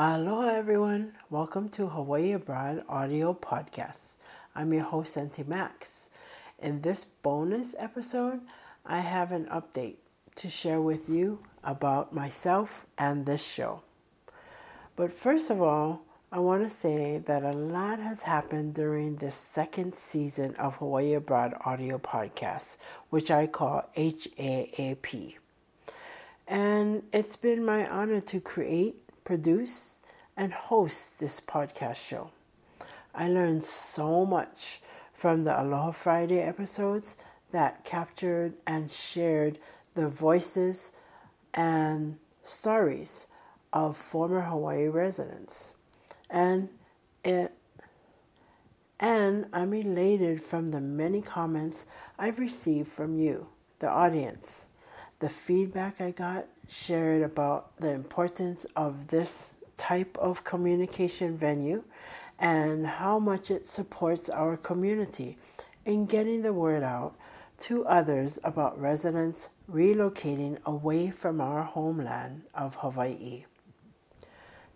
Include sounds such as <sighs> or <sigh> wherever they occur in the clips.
Aloha, everyone. Welcome to Hawaii Abroad Audio Podcast. I'm your host, Auntie Max. In this bonus episode, I have an update to share with you about myself and this show. But first of all, I want to say that a lot has happened during this second season of Hawaii Abroad Audio Podcast, which I call HAAP. And it's been my honor to create, produce, and host this podcast show. I learned so much from the Aloha Friday episodes that captured and shared the voices and stories of former Hawaii residents. And it and I'm elated from the many comments I've received from you, the audience. The feedback I got shared about the importance of this type of communication venue and how much it supports our community in getting the word out to others about residents relocating away from our homeland of Hawaii.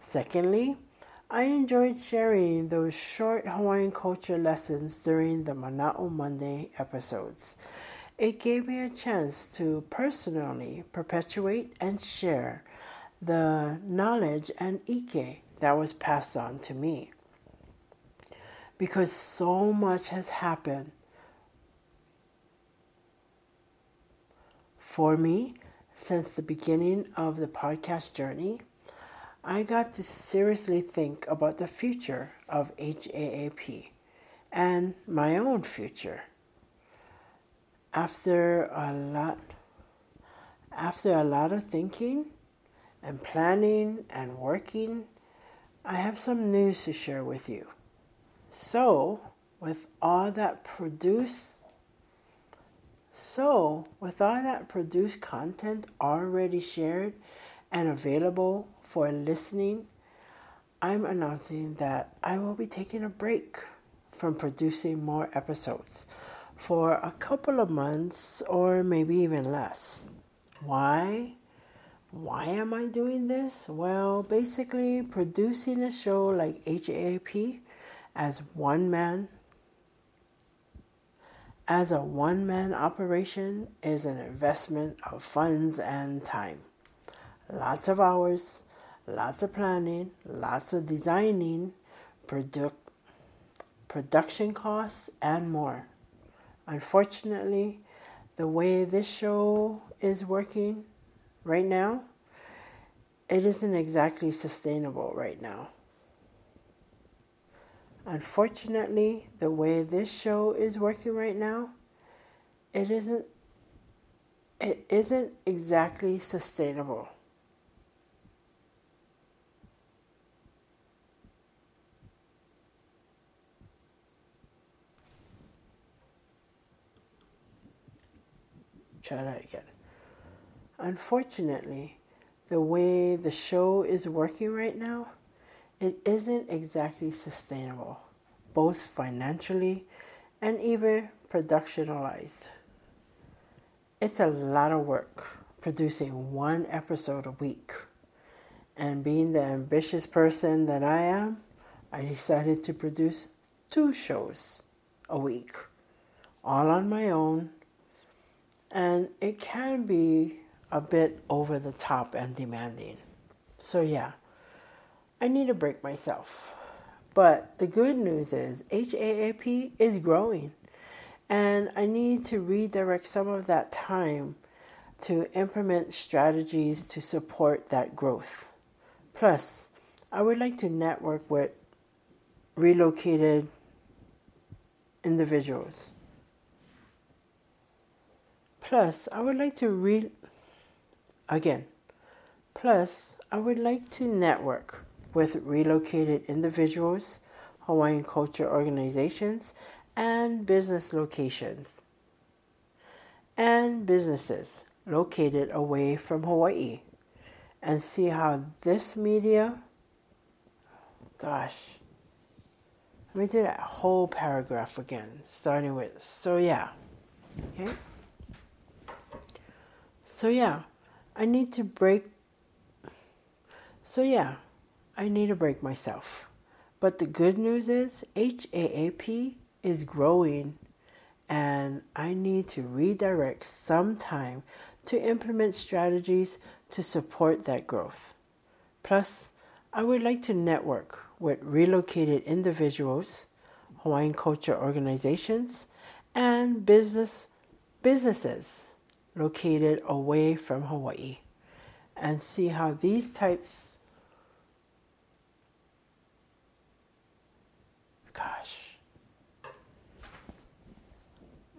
Secondly, I enjoyed sharing those short Hawaiian culture lessons during the Mana'o Monday episodes. It gave me a chance to personally perpetuate and share the knowledge and ike that was passed on to me. Because so much has happened for me since the beginning of the podcast journey, I got to seriously think about the future of HAAP and my own future. After a lot after a lot of thinking and planning and working, I have some news to share with you. So, with all that produced so, with all that produced content already shared and available for listening, I'm announcing that I will be taking a break from producing more episodes for a couple of months or maybe even less. Why? Why am I doing this? Well, basically, producing a show like HAAP as one man as a one man operation is an investment of funds and time. Lots of hours, lots of planning, lots of designing, produ- production costs, and more. Unfortunately, the way this show is working right now, it isn't exactly sustainable right now. Unfortunately, the way this show is working right now, it isn't it isn't exactly sustainable. Try that again. Unfortunately, the way the show is working right now, it isn't exactly sustainable, both financially and even productionalized. It's a lot of work producing one episode a week. And being the ambitious person that I am, I decided to produce two shows a week, all on my own. And it can be a bit over the top and demanding. So, yeah, I need to break myself. But the good news is HAAP is growing, and I need to redirect some of that time to implement strategies to support that growth. Plus, I would like to network with relocated individuals. Plus, I would like to re again. Plus, I would like to network with relocated individuals, Hawaiian culture organizations, and business locations and businesses located away from Hawaii and see how this media gosh let me do that whole paragraph again starting with so yeah okay so yeah I need to break so yeah I need a break myself. But the good news is HAAP is growing and I need to redirect some time to implement strategies to support that growth. Plus, I would like to network with relocated individuals, Hawaiian culture organizations, and business businesses located away from Hawaii and see how these types gosh.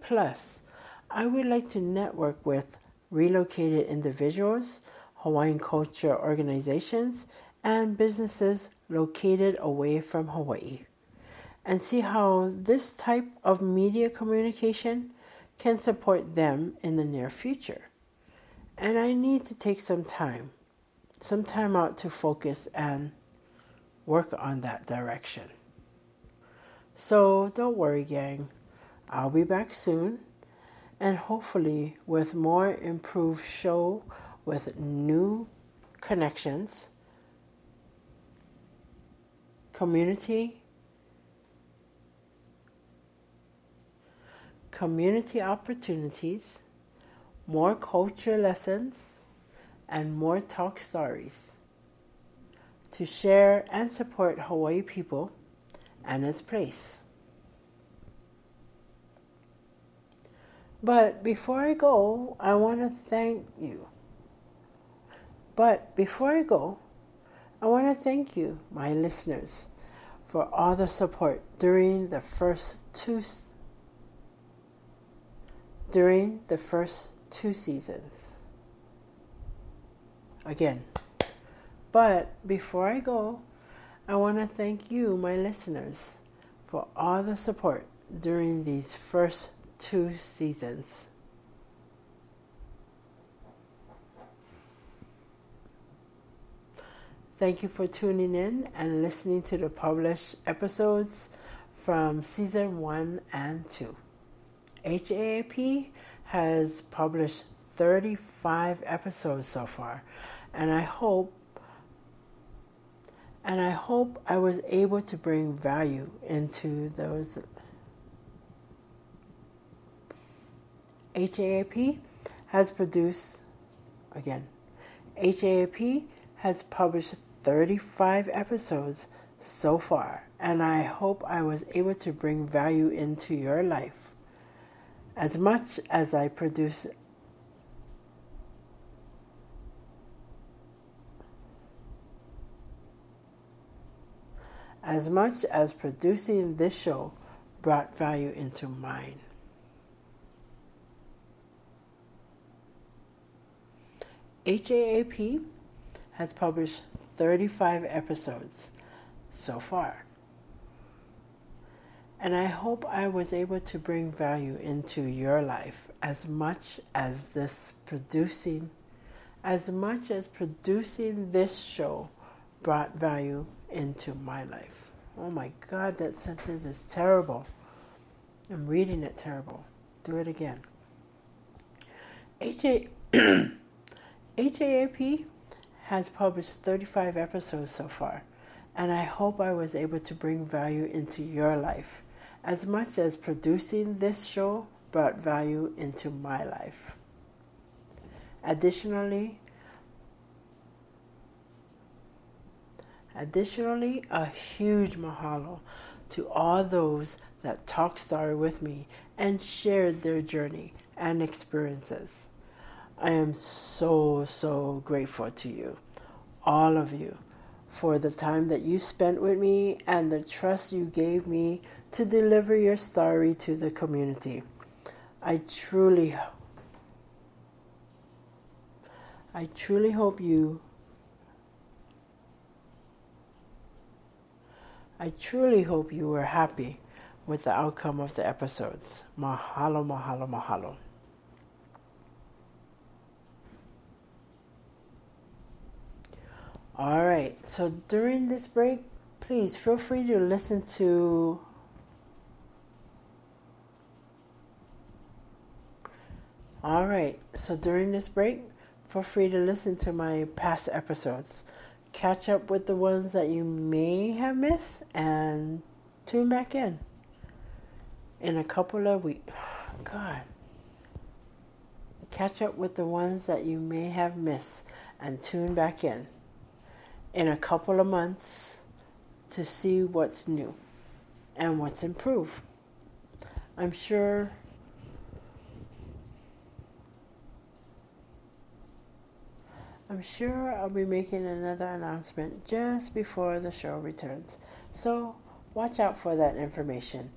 Plus I would like to network with relocated individuals, Hawaiian culture organizations, and businesses located away from Hawaii and see how this type of media communication can support them in the near future. And I need to take some time, some time out to focus and work on that direction. So don't worry, gang. I'll be back soon and hopefully with more improved show with new connections, community, community opportunities, more culture lessons, and more talk stories to share and support Hawaii people and its place. But before I go, I want to thank you. But before I go, I want to thank you, my listeners, for all the support during the first two during the first two seasons. Again. But before I go, I want to thank you, my listeners, for all the support during these first two seasons. Thank you for tuning in and listening to the published episodes from season one and two. HAAP has published 35 episodes so far, and I hope and I hope I was able to bring value into those. HAAP has produced, again, HAAP has published 35 episodes so far, and I hope I was able to bring value into your life as much as I produce as much as producing this show brought value into mine. HAAP has published 35 episodes so far. And I hope I was able to bring value into your life as much as this producing, as much as producing this show brought value into my life. Oh my God, that sentence is terrible. I'm reading it terrible. Do it again. HA, HAAP <clears throat> has published 35 episodes so far, and I hope I was able to bring value into your life as much as producing this show brought value into my life. Additionally, Additionally, a huge mahalo to all those that talk story with me and shared their journey and experiences. I am so, so grateful to you, all of you, for the time that you spent with me and the trust you gave me to deliver your story to the community. I truly I truly hope you I truly hope you were happy with the outcome of the episodes. Mahalo, mahalo, mahalo. All right, so during this break, please feel free to listen to All right, so during this break, feel free to listen to my past episodes catch up with the ones that you may have missed and tune back in in a couple of weeks. <sighs> God. Catch up with the ones that you may have missed and tune back in in a couple of months to see what's new and what's improved. I'm sure I'm sure I'll be making another announcement just before the show returns. So watch out for that information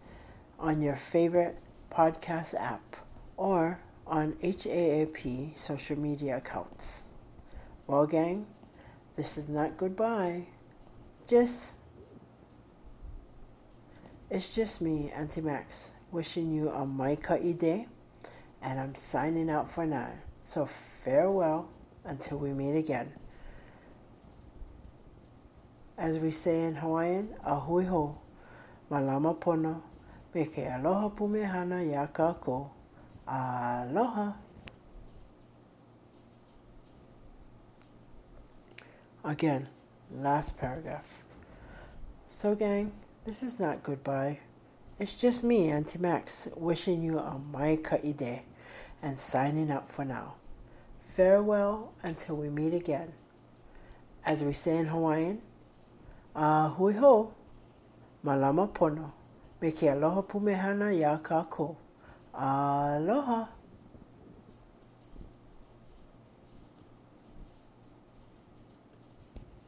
on your favorite podcast app or on HAAP social media accounts. Well, gang, this is not goodbye. Just, it's just me, Auntie Max, wishing you a Maika'i day, and I'm signing out for now. So farewell until we meet again. As we say in Hawaiian, a hui ho, malama pono, me ke aloha pumehana ya kako. Aloha. Again, last paragraph. So, gang, this is not goodbye. It's just me, Auntie Max, wishing you a Maika'i day and signing up for now. Farewell until we meet again. As we say in Hawaiian, a hui ho, malama pono, me ke aloha pumehana ya ka ko. Aloha.